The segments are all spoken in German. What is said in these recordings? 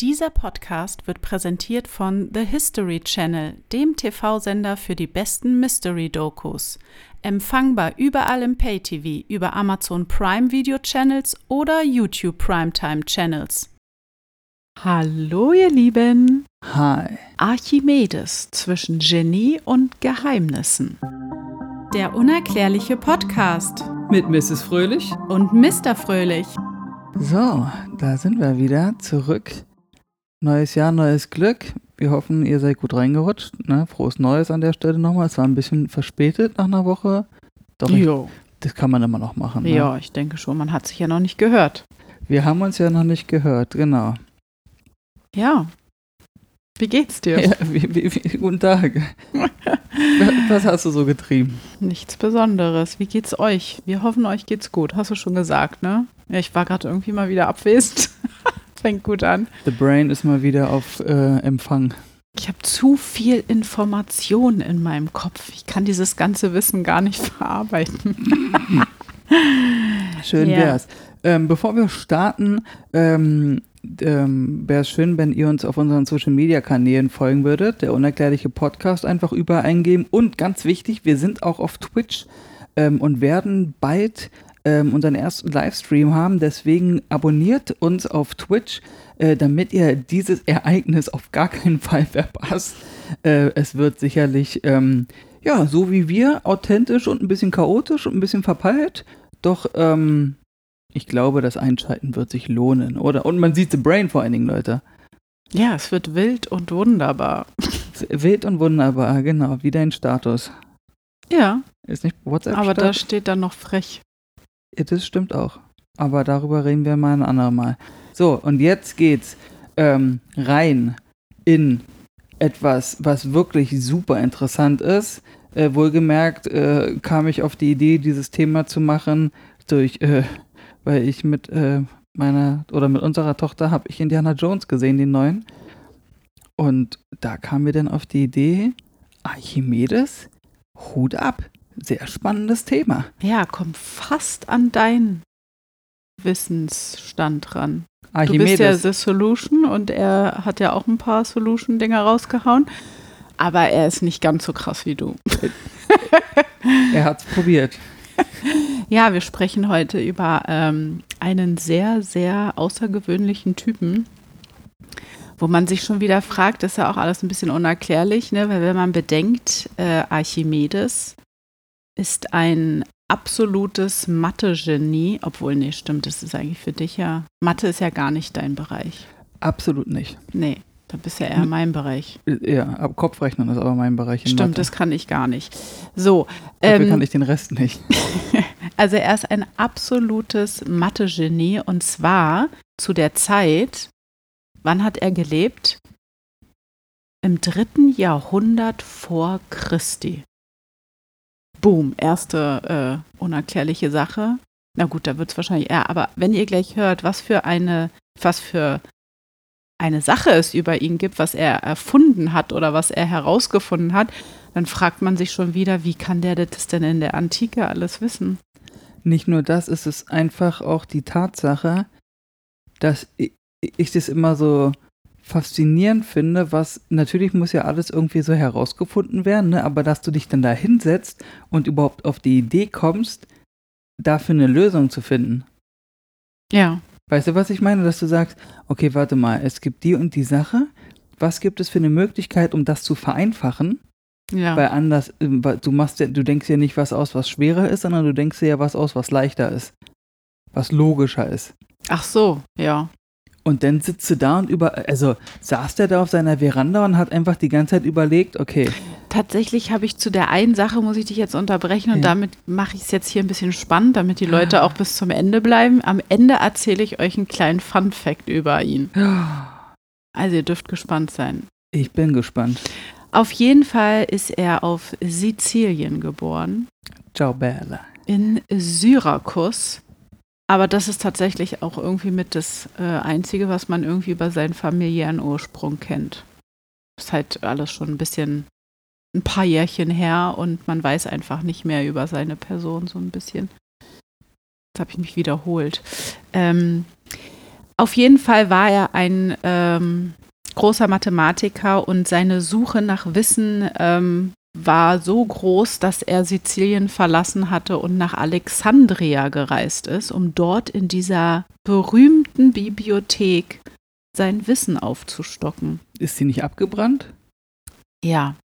Dieser Podcast wird präsentiert von The History Channel, dem TV-Sender für die besten Mystery-Dokus. Empfangbar überall im Pay-TV, über Amazon Prime Video Channels oder YouTube Primetime Channels. Hallo, ihr Lieben! Hi. Archimedes zwischen Genie und Geheimnissen. Der unerklärliche Podcast Mit Mrs. Fröhlich. und Mr. Fröhlich. So, da sind wir wieder zurück. Neues Jahr, neues Glück. Wir hoffen, ihr seid gut reingerutscht. Ne? Frohes Neues an der Stelle nochmal. Es war ein bisschen verspätet nach einer Woche. Doch, ich, das kann man immer noch machen. Ne? Ja, ich denke schon, man hat sich ja noch nicht gehört. Wir haben uns ja noch nicht gehört, genau. Ja. Wie geht's dir? Ja, wie, wie, wie, guten Tag. Was hast du so getrieben? Nichts Besonderes. Wie geht's euch? Wir hoffen, euch geht's gut. Hast du schon gesagt, ne? Ja, ich war gerade irgendwie mal wieder abwesend. Fängt gut an. The Brain ist mal wieder auf äh, Empfang. Ich habe zu viel Information in meinem Kopf. Ich kann dieses ganze Wissen gar nicht verarbeiten. Schön Ja. wär's. Ähm, bevor wir starten, ähm, ähm, wäre es schön, wenn ihr uns auf unseren Social Media Kanälen folgen würdet. Der unerklärliche Podcast einfach überall eingeben. Und ganz wichtig, wir sind auch auf Twitch ähm, und werden bald ähm, unseren ersten Livestream haben. Deswegen abonniert uns auf Twitch, äh, damit ihr dieses Ereignis auf gar keinen Fall verpasst. Äh, es wird sicherlich, ähm, ja, so wie wir, authentisch und ein bisschen chaotisch und ein bisschen verpeilt. Doch, ähm, ich glaube, das Einschalten wird sich lohnen, oder? Und man sieht The Brain vor allen Dingen, Leute. Ja, es wird wild und wunderbar. Wild und wunderbar, genau, wie dein Status. Ja, Ist nicht WhatsApp? aber da steht dann noch frech. Das stimmt auch. Aber darüber reden wir mal ein andermal. So, und jetzt geht's ähm, rein in etwas, was wirklich super interessant ist. Äh, wohlgemerkt äh, kam ich auf die Idee, dieses Thema zu machen, durch, äh, weil ich mit äh, meiner oder mit unserer Tochter habe ich Indiana Jones gesehen, den neuen. Und da kam mir dann auf die Idee, Archimedes, Hut ab. Sehr spannendes Thema. Ja, komm fast an deinen Wissensstand ran. Du Archimedes. bist ja The Solution und er hat ja auch ein paar Solution-Dinger rausgehauen. Aber er ist nicht ganz so krass wie du. Er hat's probiert. Ja, wir sprechen heute über ähm, einen sehr, sehr außergewöhnlichen Typen, wo man sich schon wieder fragt, ist ja auch alles ein bisschen unerklärlich, ne? weil wenn man bedenkt, äh, Archimedes ist ein absolutes Mathe-Genie, obwohl, nee, stimmt, das ist eigentlich für dich ja, Mathe ist ja gar nicht dein Bereich. Absolut nicht. Nee, da bist ja eher Hm. mein Bereich. Äh, Ja, ab Kopfrechnen ist aber mein Bereich in Stimmt, Mathe. das kann ich gar nicht. So, Dafür ähm, kann ich den Rest nicht. Also er ist ein absolutes Mathe-Genie und zwar zu der Zeit, wann hat er gelebt? Im dritten Jahrhundert vor Christi. Boom, erste äh, unerklärliche Sache. Na gut, da wird es wahrscheinlich eher, aber wenn ihr gleich hört, was für eine, was für eine Sache es über ihn gibt, was er erfunden hat oder was er herausgefunden hat, dann fragt man sich schon wieder, wie kann der das denn in der Antike alles wissen? Nicht nur das, es ist einfach auch die Tatsache, dass ich, ich das immer so faszinierend finde, was natürlich muss ja alles irgendwie so herausgefunden werden, ne? aber dass du dich dann da hinsetzt und überhaupt auf die Idee kommst, dafür eine Lösung zu finden. Ja. Weißt du, was ich meine? Dass du sagst, okay, warte mal, es gibt die und die Sache. Was gibt es für eine Möglichkeit, um das zu vereinfachen? Ja. Weil anders, ähm, weil du machst ja, du denkst ja nicht was aus, was schwerer ist, sondern du denkst dir ja was aus, was leichter ist. Was logischer ist. Ach so, ja. Und dann sitzt du da und über, also saß der da auf seiner Veranda und hat einfach die ganze Zeit überlegt, okay, Tatsächlich habe ich zu der einen Sache, muss ich dich jetzt unterbrechen und Ja. damit mache ich es jetzt hier ein bisschen spannend, damit die Leute auch bis zum Ende bleiben. Am Ende erzähle ich euch einen kleinen Fun-Fact über ihn. Also ihr dürft gespannt sein. ich bin gespannt. Auf jeden Fall ist er auf Sizilien geboren, Ciao, Bella. in Syrakus. Aber das ist tatsächlich auch irgendwie mit das äh, Einzige, was man irgendwie über seinen familiären Ursprung kennt. Ist halt alles schon ein bisschen ein paar Jährchen her und man weiß einfach nicht mehr über seine Person so ein bisschen. Jetzt habe ich mich wiederholt. Ähm, Auf jeden Fall war er ein ähm, großer Mathematiker und seine Suche nach Wissen ähm, war so groß, dass er Sizilien verlassen hatte und nach Alexandria gereist ist, um dort in dieser berühmten Bibliothek sein Wissen aufzustocken. Ist sie nicht abgebrannt? Ja.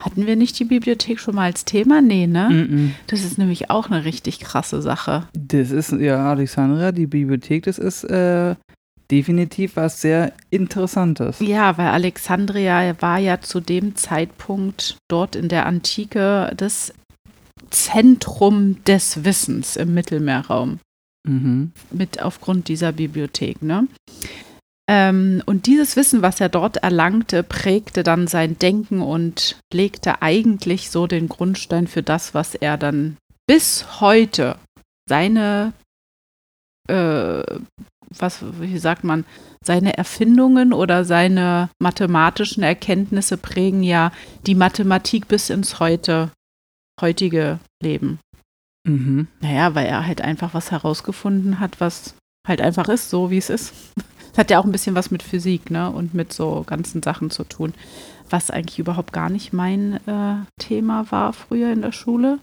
Hatten wir nicht die Bibliothek schon mal als Thema? Nee, ne? Mm -mm. Das ist nämlich auch eine richtig krasse Sache. Das ist, ja, Alexandria, die Bibliothek, das ist äh, definitiv was sehr Interessantes. Ja, weil Alexandria war ja zu dem Zeitpunkt dort in der Antike das Zentrum des Wissens im Mittelmeerraum. Mhm. Mit aufgrund dieser Bibliothek, ne? Ähm, und dieses Wissen, was er dort erlangte, prägte dann sein Denken und legte eigentlich so den Grundstein für das, was er dann bis heute seine, äh, was, wie sagt man, seine Erfindungen oder seine mathematischen Erkenntnisse prägen ja die Mathematik bis ins heute, heutige Leben. Mhm. Naja, weil er halt einfach was herausgefunden hat, was halt einfach ist, so wie es ist. Das hat ja auch ein bisschen was mit Physik, ne? Und mit so ganzen Sachen zu tun. Was eigentlich überhaupt gar nicht mein äh, Thema war früher in der Schule.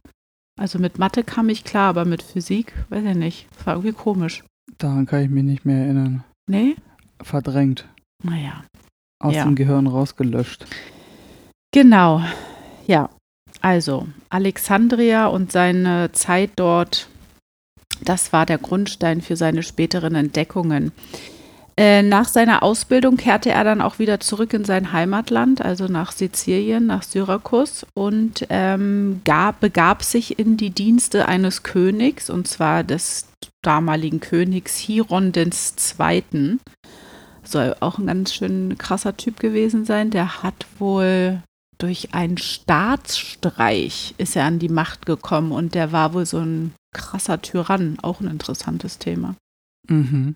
Also mit Mathe kam ich klar, aber mit Physik, weiß ich nicht. Das war irgendwie komisch. Daran kann ich mich nicht mehr erinnern. Nee? Verdrängt. Naja. Aus Ja. dem Gehirn rausgelöscht. Genau. Ja. Also, Alexandria und seine Zeit dort, das war der Grundstein für seine späteren Entdeckungen. Äh, nach seiner Ausbildung kehrte er dann auch wieder zurück in sein Heimatland, also nach Sizilien, nach Syrakus und ähm, gab, begab sich in die Dienste eines Königs, und zwar des damaligen Königs Chiron II. Soll auch ein ganz schön krasser Typ gewesen sein. Der hat wohl durch einen Staatsstreich ist er an die Macht gekommen und der war wohl so ein krasser Tyrann. Auch ein interessantes Thema. Mhm.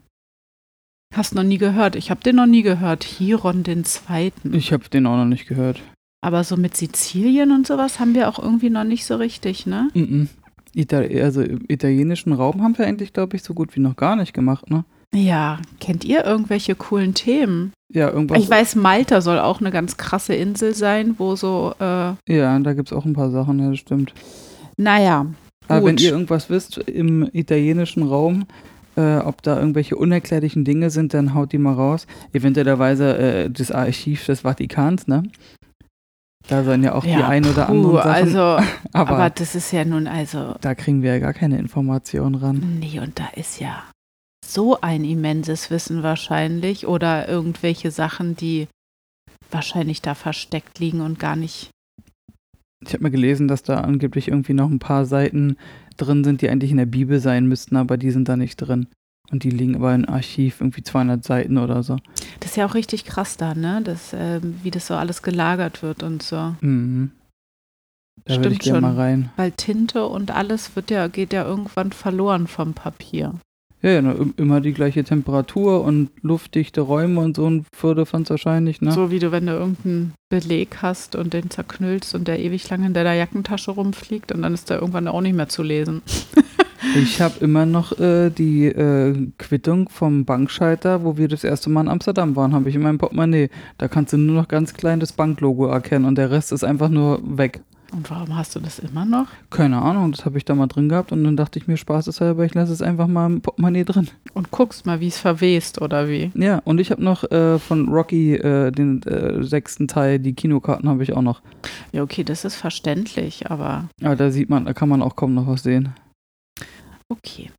Hast noch nie gehört? Ich habe den noch nie gehört. Chiron den Zweiten. Ich habe den auch noch nicht gehört. Aber so mit Sizilien und sowas haben wir auch irgendwie noch nicht so richtig, ne? Mhm. Ita also im italienischen Raum haben wir eigentlich, glaube ich, so gut wie noch gar nicht gemacht, ne? Ja, kennt ihr irgendwelche coolen Themen? Ja, irgendwas. Ich weiß, Malta soll auch eine ganz krasse Insel sein, wo so, äh, Ja, da gibt es auch ein paar Sachen, ja, das stimmt. naja. Aber wenn gut. ihr irgendwas wisst im italienischen Raum, äh, ob da irgendwelche unerklärlichen Dinge sind, dann haut die mal raus. Eventuellerweise äh, das Archiv des Vatikans, ne? Da sollen ja auch die ein oder puh, anderen Sachen. Also, aber, aber das ist ja nun, also, da kriegen wir ja gar keine Informationen ran. Nee, und da ist ja so ein immenses Wissen wahrscheinlich oder irgendwelche Sachen, die wahrscheinlich da versteckt liegen und gar nicht. Ich habe mal gelesen, dass da angeblich irgendwie noch ein paar Seiten drin sind, die eigentlich in der Bibel sein müssten, aber die sind da nicht drin. Und die liegen aber im Archiv, irgendwie 200 Seiten oder so. Das ist ja auch richtig krass da, ne? Das, ähm, wie das so alles gelagert wird und so. Mhm. Da würde ich Stimmt gerne schon. mal rein. Weil Tinte und alles wird ja, geht ja irgendwann verloren vom Papier. Ja, ja, im- immer die gleiche Temperatur und luftdichte Räume und so ein Firlefanz wahrscheinlich, ne? So wie du, wenn du irgendeinen Beleg hast und den zerknüllst und der ewig lang in deiner Jackentasche rumfliegt und dann ist der irgendwann auch nicht mehr zu lesen. Ich habe immer noch äh, die äh, Quittung vom Bankschalter, wo wir das erste Mal in Amsterdam waren, habe ich in meinem Portemonnaie. Da kannst du nur noch ganz klein das Banklogo erkennen und der Rest ist einfach nur weg. Und warum hast du das immer noch? Keine Ahnung, das habe ich da mal drin gehabt und dann dachte ich mir, spaßeshalber, ich lasse es einfach mal im Portemonnaie drin. Und guckst mal, wie es verwest oder wie. Ja, und ich habe noch äh, von Rocky äh, den äh, sechsten Teil, die Kinokarten habe ich auch noch. Ja, okay, das ist verständlich, aber Ja, da sieht man, da kann man auch kaum noch was sehen. Okay.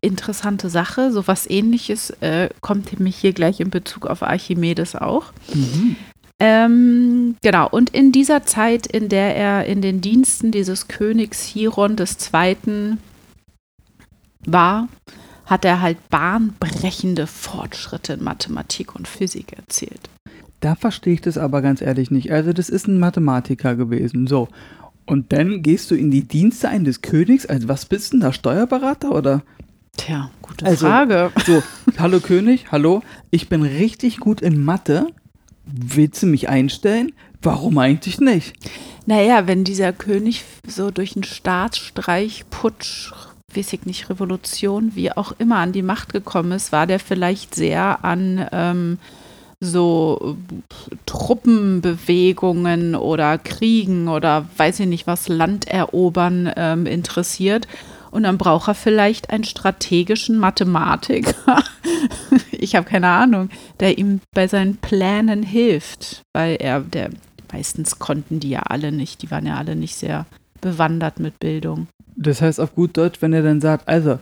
Interessante Sache, so was ähnliches äh, kommt nämlich hier gleich in Bezug auf Archimedes auch. Mhm. Ähm, genau, und in dieser Zeit, in der er in den Diensten dieses Königs Chiron II. war, hat er halt bahnbrechende Fortschritte in Mathematik und Physik erzielt. Da verstehe ich das aber ganz ehrlich nicht. Also, das ist ein Mathematiker gewesen. So. Und dann gehst du in die Dienste eines Königs. Also, was bist denn da? Steuerberater oder? Tja, gute Also- Frage. So, hallo König, hallo. Ich bin richtig gut in Mathe. Willst du mich einstellen? Warum eigentlich nicht? Naja, wenn dieser König so durch einen Staatsstreich, Putsch, weiß ich nicht, Revolution, wie auch immer, an die Macht gekommen ist, war der vielleicht sehr an ähm, so Truppenbewegungen oder Kriegen oder weiß ich nicht was, Landerobern ähm, interessiert. Und dann braucht er vielleicht einen strategischen Mathematiker. ich habe keine Ahnung, der ihm bei seinen Plänen hilft, weil er, der meistens konnten die ja alle nicht, die waren ja alle nicht sehr bewandert mit Bildung. Das heißt auf gut Deutsch, wenn er dann sagt, also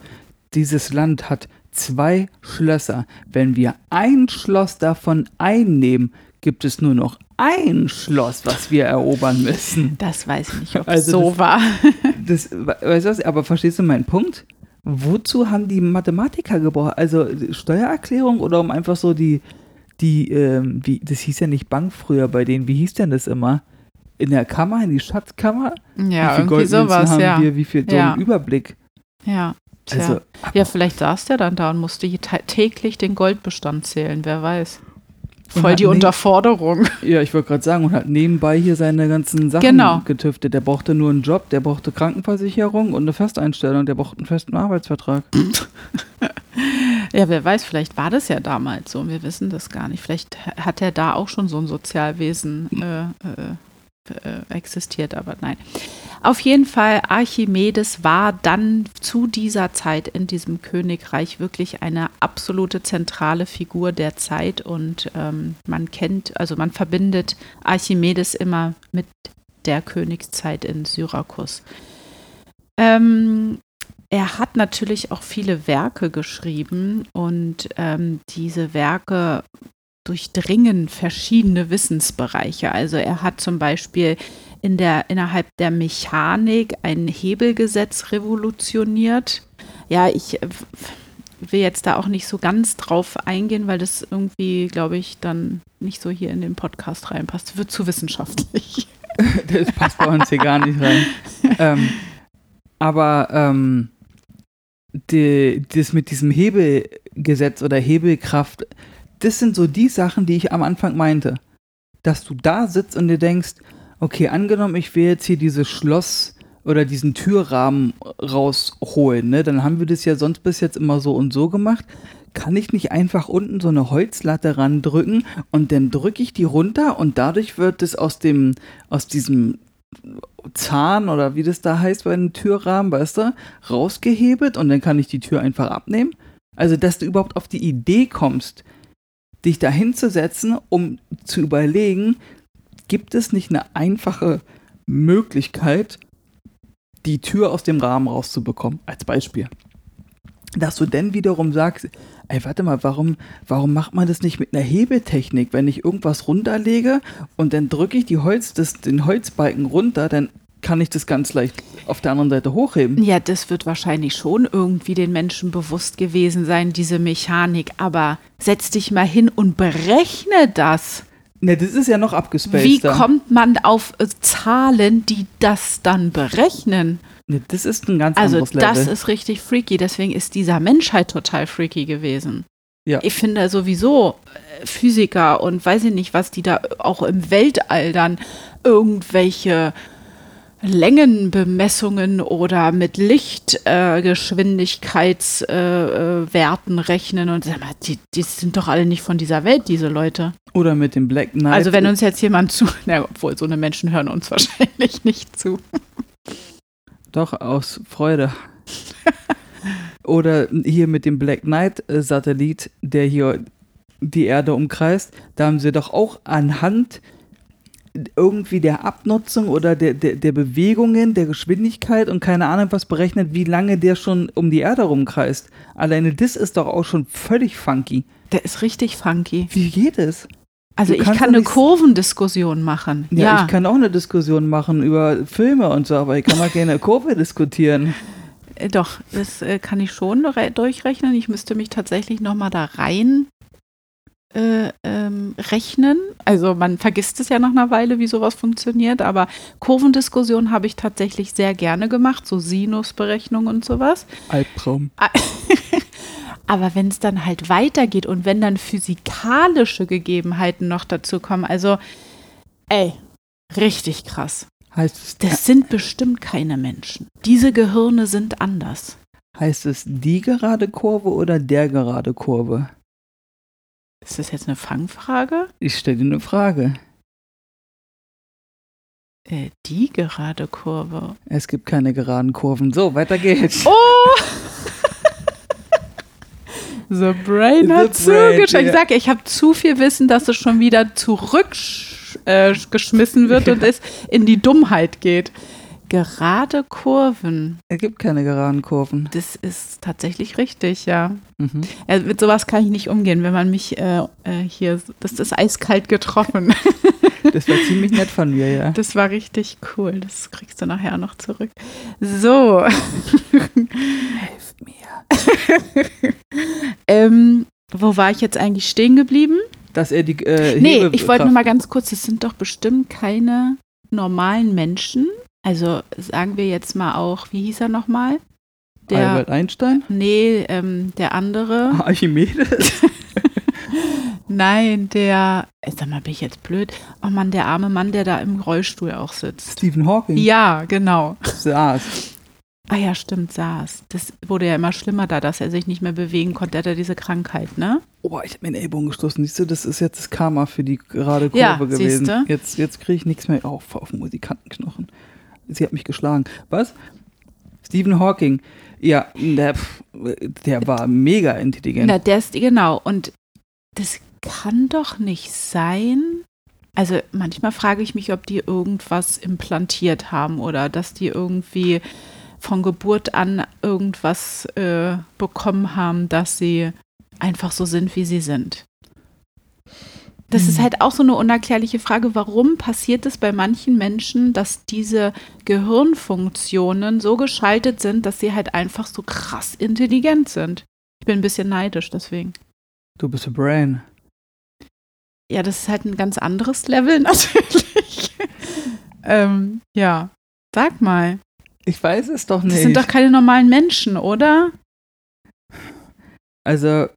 dieses Land hat zwei Schlösser. Wenn wir ein Schloss davon einnehmen, gibt es nur noch ein Schloss, was wir erobern müssen. Das weiß ich nicht, ob also so das, war. Das, weißt du was, aber verstehst du meinen Punkt? Wozu haben die Mathematiker gebraucht? Also Steuererklärung oder um einfach so die, die, ähm, wie, das hieß ja nicht Bank früher bei denen, wie hieß denn das immer? In der Kammer, in die Schatzkammer? Ja, irgendwie sowas, haben ja. Wir, wie viel, so ja. einen Überblick. Ja. Tja. Also, ja, vielleicht saß der dann da und musste täglich den Goldbestand zählen, wer weiß. Voll die Unterforderung. Ja, ich wollte gerade sagen, und hat nebenbei hier seine ganzen Sachen genau. getüftet. Der brauchte nur einen Job, der brauchte Krankenversicherung und eine Festeinstellung, der brauchte einen festen Arbeitsvertrag. ja, wer weiß, vielleicht war das ja damals so und wir wissen das gar nicht. Vielleicht hat er da auch schon so ein Sozialwesen äh, äh, äh, existiert, aber nein. Auf jeden Fall, Archimedes war dann zu dieser Zeit in diesem Königreich wirklich eine absolute zentrale Figur der Zeit und ähm, man kennt, also man verbindet Archimedes immer mit der Königszeit in Syrakus. Ähm, er hat natürlich auch viele Werke geschrieben und ähm, diese Werke durchdringen verschiedene Wissensbereiche. Also er hat zum Beispiel in der, innerhalb der Mechanik ein Hebelgesetz revolutioniert. Ja, ich äh, will jetzt da auch nicht so ganz drauf eingehen, weil das irgendwie, glaube ich, dann nicht so hier in den Podcast reinpasst. Wird zu wissenschaftlich. das passt bei uns hier gar nicht rein. ähm, aber ähm, die, das mit diesem Hebelgesetz oder Hebelkraft, das sind so die Sachen, die ich am Anfang meinte. Dass du da sitzt und dir denkst, okay, angenommen, ich will jetzt hier dieses Schloss oder diesen Türrahmen rausholen, ne? Dann haben wir das ja sonst bis jetzt immer so und so gemacht. Kann ich nicht einfach unten so eine Holzlatte randrücken und dann drücke ich die runter und dadurch wird es aus dem, aus diesem Zahn oder wie das da heißt bei einem Türrahmen, weißt du, rausgehebelt und dann kann ich die Tür einfach abnehmen. Also, dass du überhaupt auf die Idee kommst, dich da hinzusetzen, um zu überlegen, gibt es nicht eine einfache Möglichkeit, die Tür aus dem Rahmen rauszubekommen, als Beispiel. Dass du dann wiederum sagst, ey, warte mal, warum, warum macht man das nicht mit einer Hebeltechnik? Wenn ich irgendwas runterlege und dann drücke ich die Holz, das, den Holzbalken runter, dann kann ich das ganz leicht auf der anderen Seite hochheben. Ja, das wird wahrscheinlich schon irgendwie den Menschen bewusst gewesen sein, diese Mechanik. Aber setz dich mal hin und berechne das. Ne, das ist ja noch abgespaced. Wie kommt man auf äh, Zahlen, die das dann berechnen? Ne, das ist ein ganz also anderes Level. Also das ist richtig freaky. Deswegen ist dieser Menschheit total freaky gewesen. Ja. Ich finde sowieso äh, Physiker und weiß ich nicht, was die da auch im Weltall dann irgendwelche Längenbemessungen oder mit Lichtgeschwindigkeitswerten äh, äh, rechnen und sag mal, die, die sind doch alle nicht von dieser Welt, diese Leute. Oder mit dem Black Knight. Also wenn uns jetzt jemand zu, na, obwohl so eine Menschen hören uns wahrscheinlich nicht zu. Doch, aus Freude. Oder hier mit dem Black Knight-Satellit, der hier die Erde umkreist, da haben sie doch auch anhand irgendwie der Abnutzung oder der, der, der Bewegungen, der Geschwindigkeit und keine Ahnung was berechnet, wie lange der schon um die Erde rumkreist. Alleine das ist doch auch schon völlig funky. Der ist richtig funky. Wie geht es? Also du ich kann eine Kurvendiskussion machen. Ja, ja, ich kann auch eine Diskussion machen über Filme und so, aber ich kann mal gerne Kurve diskutieren. Äh, doch, das äh, kann ich schon durchrechnen. Ich müsste mich tatsächlich nochmal da rein äh, ähm, rechnen. Also man vergisst es ja nach einer Weile, wie sowas funktioniert, aber Kurvendiskussion habe ich tatsächlich sehr gerne gemacht, so Sinusberechnung und sowas. Albtraum. aber wenn es dann halt weitergeht und wenn dann physikalische Gegebenheiten noch dazu kommen, also ey, richtig krass. Heißt das sind bestimmt keine Menschen. Diese Gehirne sind anders. Heißt es die gerade Kurve oder der gerade Kurve? Ist das jetzt eine Fangfrage? Ich stelle dir eine Frage. Äh, die gerade Kurve. Es gibt keine geraden Kurven. So, weiter geht's. Oh! The Brain The hat zugeschaut. Ich ja. sage, ich habe zu viel Wissen, dass es schon wieder zurückgeschmissen äh, wird und es in die Dummheit geht. Gerade Kurven. Es gibt keine geraden Kurven. Das ist tatsächlich richtig, ja. Mhm. Äh, mit sowas kann ich nicht umgehen, wenn man mich äh, äh, hier, das ist eiskalt getroffen. Das war ziemlich nett von mir, ja. Das war richtig cool. Das kriegst du nachher noch zurück. So. Hilf mir. ähm, wo war ich jetzt eigentlich stehen geblieben? Dass er die äh, Nee, ich wollte nur mal ganz kurz, das sind doch bestimmt keine normalen Menschen. Also sagen wir jetzt mal auch, wie hieß er nochmal? Der, Albert Einstein? nee, ähm, der andere. Archimedes? Nein, der, äh, sag mal, bin ich jetzt blöd? Oh Mann, der arme Mann, der da im Rollstuhl auch sitzt. Stephen Hawking? Ja, genau. Saß. Ah ja, stimmt, saß. Das wurde ja immer schlimmer da, dass er sich nicht mehr bewegen konnte. Er hatte diese Krankheit, ne? Oh, ich habe mir den Ellbogen gestoßen. Siehst du, das ist jetzt das Karma für die gerade Kurve Ja, gewesen. siehste. Jetzt, jetzt kriege ich nichts mehr auf, auf den Musikantenknochen. Sie hat mich geschlagen. Was? Stephen Hawking. Ja, der, der war mega intelligent. Na, der ist, genau. Und das kann doch nicht sein. Also manchmal frage ich mich, ob die irgendwas implantiert haben oder dass die irgendwie von Geburt an irgendwas äh, bekommen haben, dass sie einfach so sind, wie sie sind. Das ist Hm. halt auch so eine unerklärliche Frage. Warum passiert es bei manchen Menschen, dass diese Gehirnfunktionen so geschaltet sind, dass sie halt einfach so krass intelligent sind? Ich bin ein bisschen neidisch deswegen. Du bist a Brain. Ja, das ist halt ein ganz anderes Level natürlich. ähm, ja, sag mal. Ich weiß es doch Das nicht. sind doch keine normalen Menschen, oder? Also,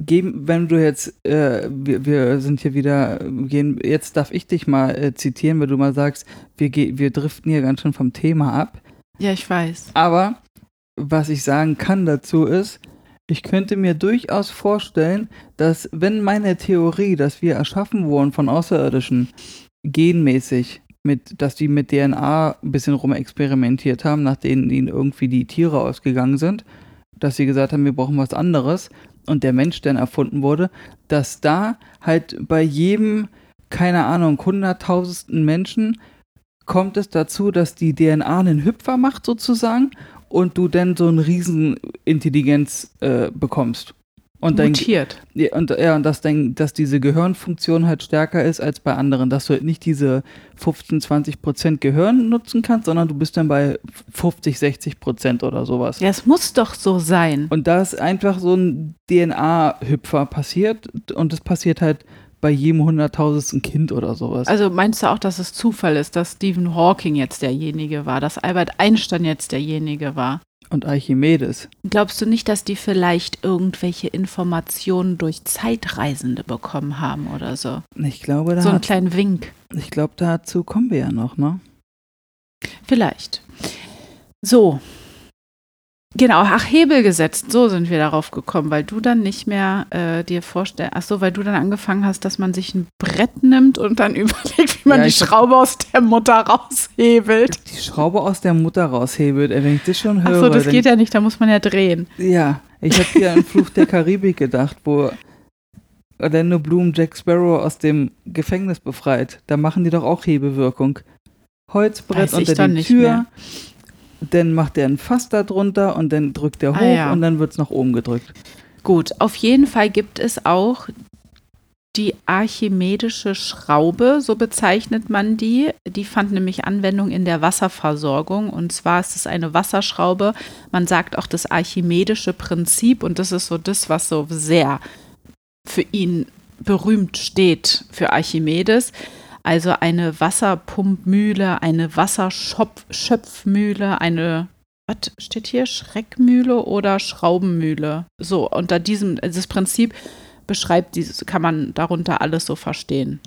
geben, wenn du jetzt, äh, wir, wir sind hier wieder, gehen, jetzt darf ich dich mal äh, zitieren, weil du mal sagst, wir, wir driften hier ganz schön vom Thema ab. Ja, ich weiß. Aber was ich sagen kann dazu ist, ich könnte mir durchaus vorstellen, dass wenn meine Theorie, dass wir erschaffen wurden von Außerirdischen, genmäßig, mit, dass die mit DNA ein bisschen rumexperimentiert haben, nachdem ihnen irgendwie die Tiere ausgegangen sind, dass sie gesagt haben, wir brauchen was anderes und der Mensch dann erfunden wurde, dass da halt bei jedem, keine Ahnung, hunderttausendsten Menschen kommt es dazu, dass die DNA einen Hüpfer macht sozusagen und du dann so eine Riesenintelligenz äh, bekommst. Und dann, Mutiert. und, ja, und dass, dann, dass diese Gehirnfunktion halt stärker ist als bei anderen, dass du halt nicht diese 15, 20 Prozent Gehirn nutzen kannst, sondern du bist dann bei 50, 60 Prozent oder sowas. Ja, es muss doch so sein. Und da ist einfach so ein DNA-Hüpfer passiert und das passiert halt bei jedem hunderttausendsten Kind oder sowas. Also meinst du auch, dass es Zufall ist, dass Stephen Hawking jetzt derjenige war, dass Albert Einstein jetzt derjenige war? Und Archimedes. Glaubst du nicht, dass die vielleicht irgendwelche Informationen durch Zeitreisende bekommen haben oder so? Ich glaube, da So einen hat, kleinen Wink. ich glaube, dazu kommen wir ja noch, ne? Vielleicht. So. Genau, ach, Hebel gesetzt, so sind wir darauf gekommen, weil du dann nicht mehr äh, dir vorstellst, ach so, weil du dann angefangen hast, dass man sich ein Brett nimmt und dann überlegt, wie man Ja, die Schraube aus der Mutter raushebelt. Die Schraube aus der Mutter raushebelt, wenn ich das schon höre. Ach so, das geht ja nicht, da muss man ja drehen. Ja, ich habe hier an Fluch der Karibik gedacht, wo Orlando Bloom Jack Sparrow aus dem Gefängnis befreit. Da machen die doch auch Hebewirkung. Holzbrett Weiß unter die nicht Tür, mehr. Dann macht er ein Fass da drunter und dann drückt er hoch Ah, ja. und dann wird's nach oben gedrückt. Gut, auf jeden Fall gibt es auch die archimedische Schraube, so bezeichnet man die. Die fand nämlich Anwendung in der Wasserversorgung. Und zwar ist es eine Wasserschraube. Man sagt auch das archimedische Prinzip. Und das ist so das, was so sehr für ihn berühmt steht, für Archimedes. Also eine Wasserpumpmühle, eine Wasserschöpfmühle, eine was steht hier? Schreckmühle oder Schraubenmühle? So, unter diesem, dieses Prinzip beschreibt dieses, kann man darunter alles so verstehen.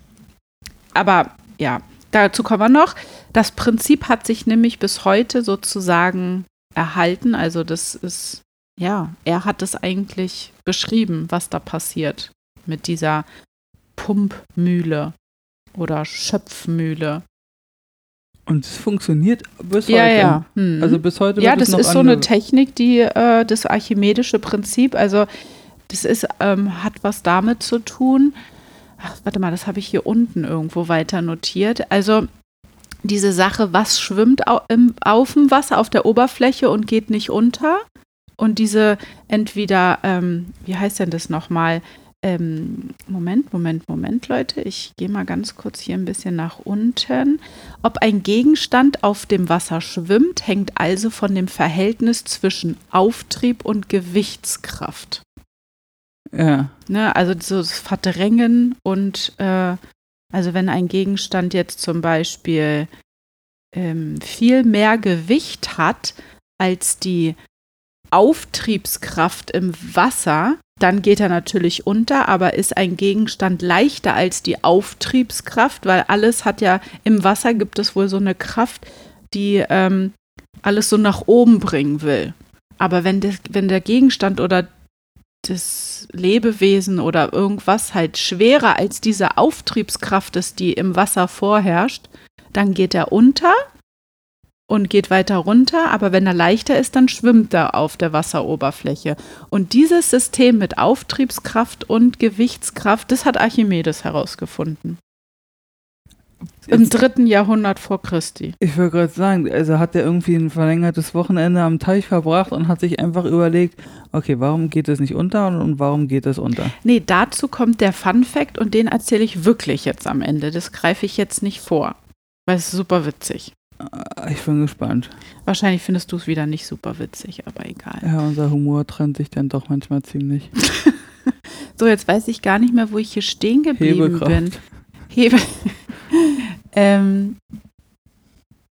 Aber ja, dazu kommen wir noch. Das Prinzip hat sich nämlich bis heute sozusagen erhalten. Also das ist, ja, er hat es eigentlich beschrieben, was da passiert mit dieser Pumpmühle oder Schöpfmühle. Und es funktioniert bis Ja, heute. ja. Hm. Also bis heute Ja, das ist so eine Technik, die äh, das archimedische Prinzip, also das ist, ähm, hat was damit zu tun. Ach, warte mal, das habe ich hier unten irgendwo weiter notiert. Also diese Sache, was schwimmt au im, auf dem Wasser, auf der Oberfläche und geht nicht unter. Und diese entweder, ähm, wie heißt denn das nochmal? Ähm, Moment, Moment, Moment, Leute. Ich gehe mal ganz kurz hier ein bisschen nach unten. Ob ein Gegenstand auf dem Wasser schwimmt, hängt also von dem Verhältnis zwischen Auftrieb und Gewichtskraft. Ja. Ne? Also so das Verdrängen und äh, also wenn ein Gegenstand jetzt zum Beispiel ähm, viel mehr Gewicht hat als die Auftriebskraft im Wasser, dann geht er natürlich unter, aber ist ein Gegenstand leichter als die Auftriebskraft, weil alles hat ja im Wasser gibt es wohl so eine Kraft, die ähm, alles so nach oben bringen will. Aber wenn, das, wenn der Gegenstand oder das Lebewesen oder irgendwas halt schwerer als diese Auftriebskraft ist, die im Wasser vorherrscht, dann geht er unter und geht weiter runter, aber wenn er leichter ist, dann schwimmt er auf der Wasseroberfläche. Und dieses System mit Auftriebskraft und Gewichtskraft, das hat Archimedes herausgefunden. Im dritten Jahrhundert vor Christi. Ich wollte gerade sagen, also hat er irgendwie ein verlängertes Wochenende am Teich verbracht und hat sich einfach überlegt, okay, warum geht es nicht unter und, und warum geht es unter? Nee, dazu kommt der Fun Fact und den erzähle ich wirklich jetzt am Ende. Das greife ich jetzt nicht vor, weil es ist super witzig. Äh, Ich bin gespannt. Wahrscheinlich findest du es wieder nicht super witzig, aber egal. Ja, unser Humor trennt sich dann doch manchmal ziemlich. So, jetzt weiß ich gar nicht mehr, wo ich hier stehen geblieben Hebelkraft. bin. Hebe. ähm,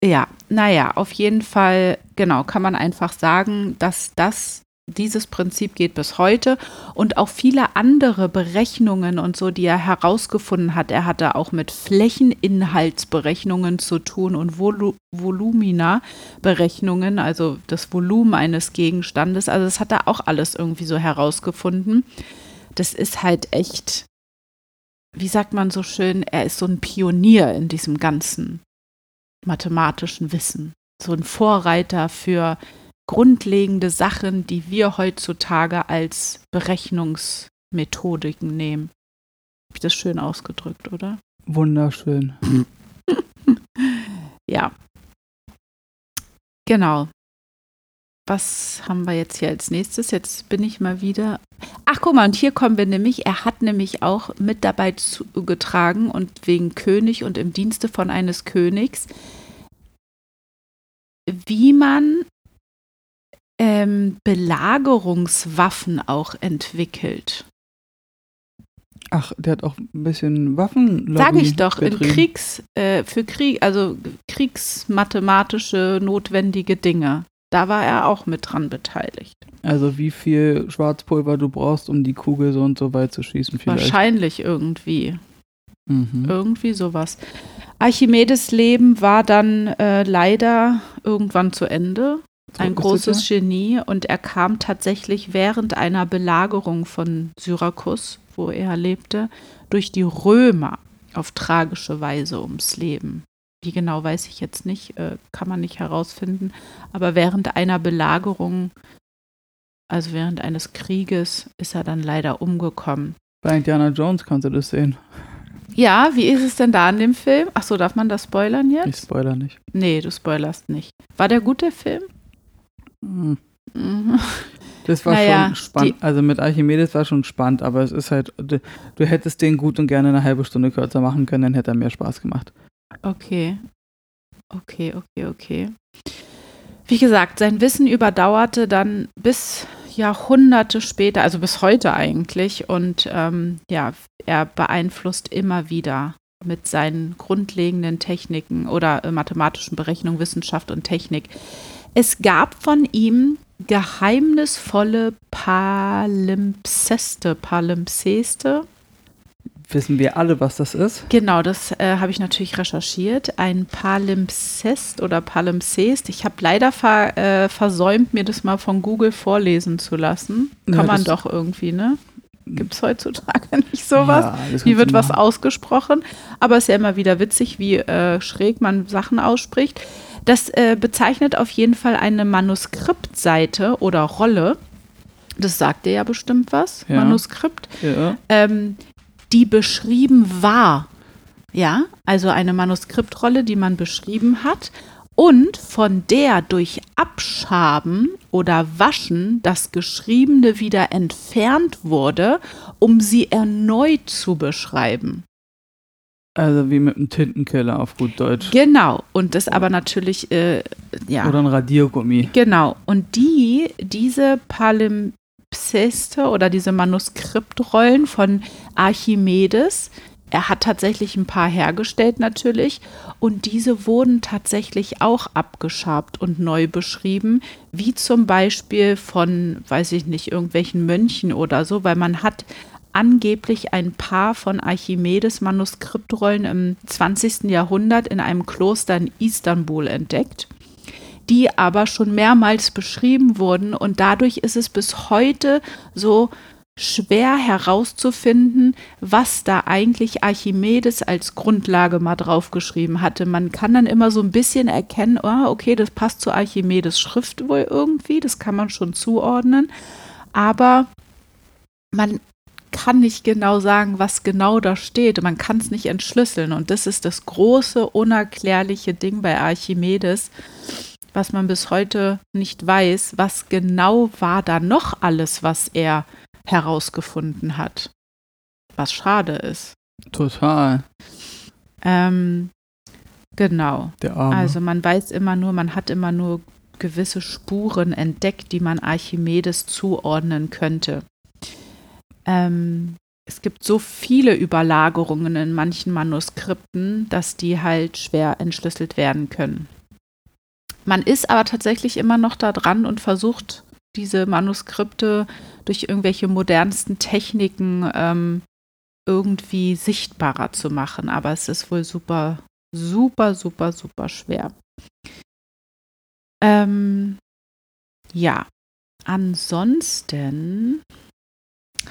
ja, naja, auf jeden Fall, genau, kann man einfach sagen, dass das, dieses Prinzip geht bis heute und auch viele andere Berechnungen und so, die er herausgefunden hat. Er hatte auch mit Flächeninhaltsberechnungen zu tun und Volu Volumina-Berechnungen, also das Volumen eines Gegenstandes. Also das hat er auch alles irgendwie so herausgefunden. Das ist halt echt wie sagt man so schön, er ist so ein Pionier in diesem ganzen mathematischen Wissen. So ein Vorreiter für grundlegende Sachen, die wir heutzutage als Berechnungsmethodiken nehmen. Habe ich das schön ausgedrückt, oder? Wunderschön. Ja. Genau. Was haben wir jetzt hier als nächstes? Jetzt bin ich mal wieder. Ach, guck mal, und hier kommen wir nämlich. Er hat nämlich auch mit dabei zugetragen und wegen König und im Dienste von eines Königs, wie man ähm, Belagerungswaffen auch entwickelt. Ach, der hat auch ein bisschen Waffen. Sage ich doch. Kriegs, äh, für Krieg, also kriegsmathematische notwendige Dinge. Da war er auch mit dran beteiligt. Also wie viel Schwarzpulver du brauchst, um die Kugel so und so weit zu schießen vielleicht. Wahrscheinlich irgendwie. Mhm. Irgendwie sowas. Archimedes Leben war dann äh, leider irgendwann zu Ende. Ein großes Genie und er kam tatsächlich während einer Belagerung von Syrakus, wo er lebte, durch die Römer auf tragische Weise ums Leben. Wie genau weiß ich jetzt nicht, äh, kann man nicht herausfinden. Aber während einer Belagerung, also während eines Krieges, ist er dann leider umgekommen. Bei Indiana Jones kannst du das sehen. Ja, wie ist es denn da in dem Film? Ach so, darf man das spoilern Ich jetzt? spoiler nicht. Nee, du spoilerst nicht. War der gut, der Film? Mhm. Das war Naja, schon spannend. Also mit Archimedes war schon spannend, aber es ist halt, du, du hättest den gut und gerne eine halbe Stunde kürzer machen können, dann hätte er mehr Spaß gemacht. Okay. Okay, okay, okay. Wie gesagt, sein Wissen überdauerte dann bis Jahrhunderte später, also bis heute eigentlich. Und ähm, ja, er beeinflusst immer wieder mit seinen grundlegenden Techniken oder äh, mathematischen Berechnungen, Wissenschaft und Technik. Es gab von ihm geheimnisvolle Palimpseste, Palimpseste. wissen wir alle, was das ist. Genau, das äh, habe ich natürlich recherchiert. Ein Palimpsest oder Palimpsest. Ich habe leider ver, äh, versäumt, mir das mal von Google vorlesen zu lassen. Kann Ja, man doch irgendwie, ne? Gibt es heutzutage nicht sowas? Ja, wie wird was ausgesprochen? Aber es ist ja immer wieder witzig, wie äh, schräg man Sachen ausspricht. Das äh, bezeichnet auf jeden Fall eine Manuskriptseite oder Rolle. Das sagt dir ja bestimmt was, Ja. Manuskript Ja. ähm, die beschrieben war. Ja, also eine Manuskriptrolle, die man beschrieben hat und von der durch Abschaben oder Waschen das Geschriebene wieder entfernt wurde, um sie erneut zu beschreiben. Also wie mit einem Tintenkiller auf gut Deutsch. Genau, und das aber natürlich, äh, ja. Oder ein Radiergummi. Genau. Und die, diese Palimpseste oder diese Manuskriptrollen von Archimedes, er hat tatsächlich ein paar hergestellt natürlich und diese wurden tatsächlich auch abgeschabt und neu beschrieben, wie zum Beispiel von, weiß ich nicht, irgendwelchen Mönchen oder so, weil man hat angeblich ein paar von Archimedes Manuskriptrollen im 20. Jahrhundert in einem Kloster in Istanbul entdeckt die aber schon mehrmals beschrieben wurden und dadurch ist es bis heute so schwer herauszufinden, was da eigentlich Archimedes als Grundlage mal draufgeschrieben hatte. Man kann dann immer so ein bisschen erkennen, oh, okay, das passt zu Archimedes Schrift wohl irgendwie, das kann man schon zuordnen, aber man kann nicht genau sagen, was genau da steht. Man kann es nicht entschlüsseln. Und das ist das große, unerklärliche Ding bei Archimedes, was man bis heute nicht weiß. Was genau war da noch alles, was er herausgefunden hat? Was schade ist. Total. Ähm, genau. Also man weiß immer nur, man hat immer nur gewisse Spuren entdeckt, die man Archimedes zuordnen könnte. Ähm, es gibt so viele Überlagerungen in manchen Manuskripten, dass die halt schwer entschlüsselt werden können. Man ist aber tatsächlich immer noch da dran und versucht, diese Manuskripte durch irgendwelche modernsten Techniken ähm, irgendwie sichtbarer zu machen. Aber es ist wohl super, super, super, super schwer. Ähm, ja, ansonsten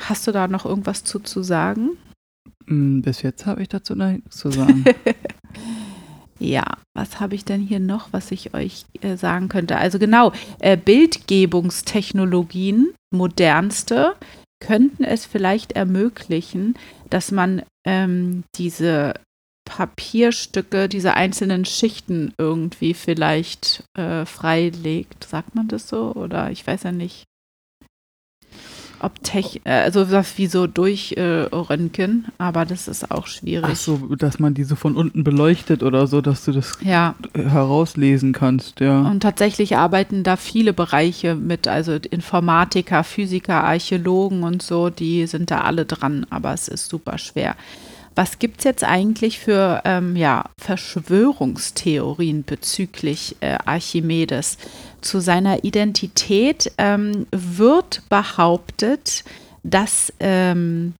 hast du da noch irgendwas zu, zu sagen? Mm, Bis jetzt habe ich dazu nichts zu sagen. Ja, was habe ich denn hier noch, was ich euch äh, sagen könnte? Also genau, äh, Bildgebungstechnologien, modernste, könnten es vielleicht ermöglichen, dass man ähm, diese Papierstücke, diese einzelnen Schichten irgendwie vielleicht äh, freilegt. Sagt man das so? Oder ich weiß ja nicht. Ob Tech, äh, also was wie so durchröntgen, aber das ist auch schwierig. Ach so, dass man die so von unten beleuchtet oder so, dass du das Ja, herauslesen kannst, ja. Und tatsächlich arbeiten da viele Bereiche mit, also Informatiker, Physiker, Archäologen und so, die sind da alle dran, aber es ist super schwer. Was gibt es jetzt eigentlich für ähm, ja, Verschwörungstheorien bezüglich äh, Archimedes? Zu seiner Identität ähm, wird behauptet, dass ähm,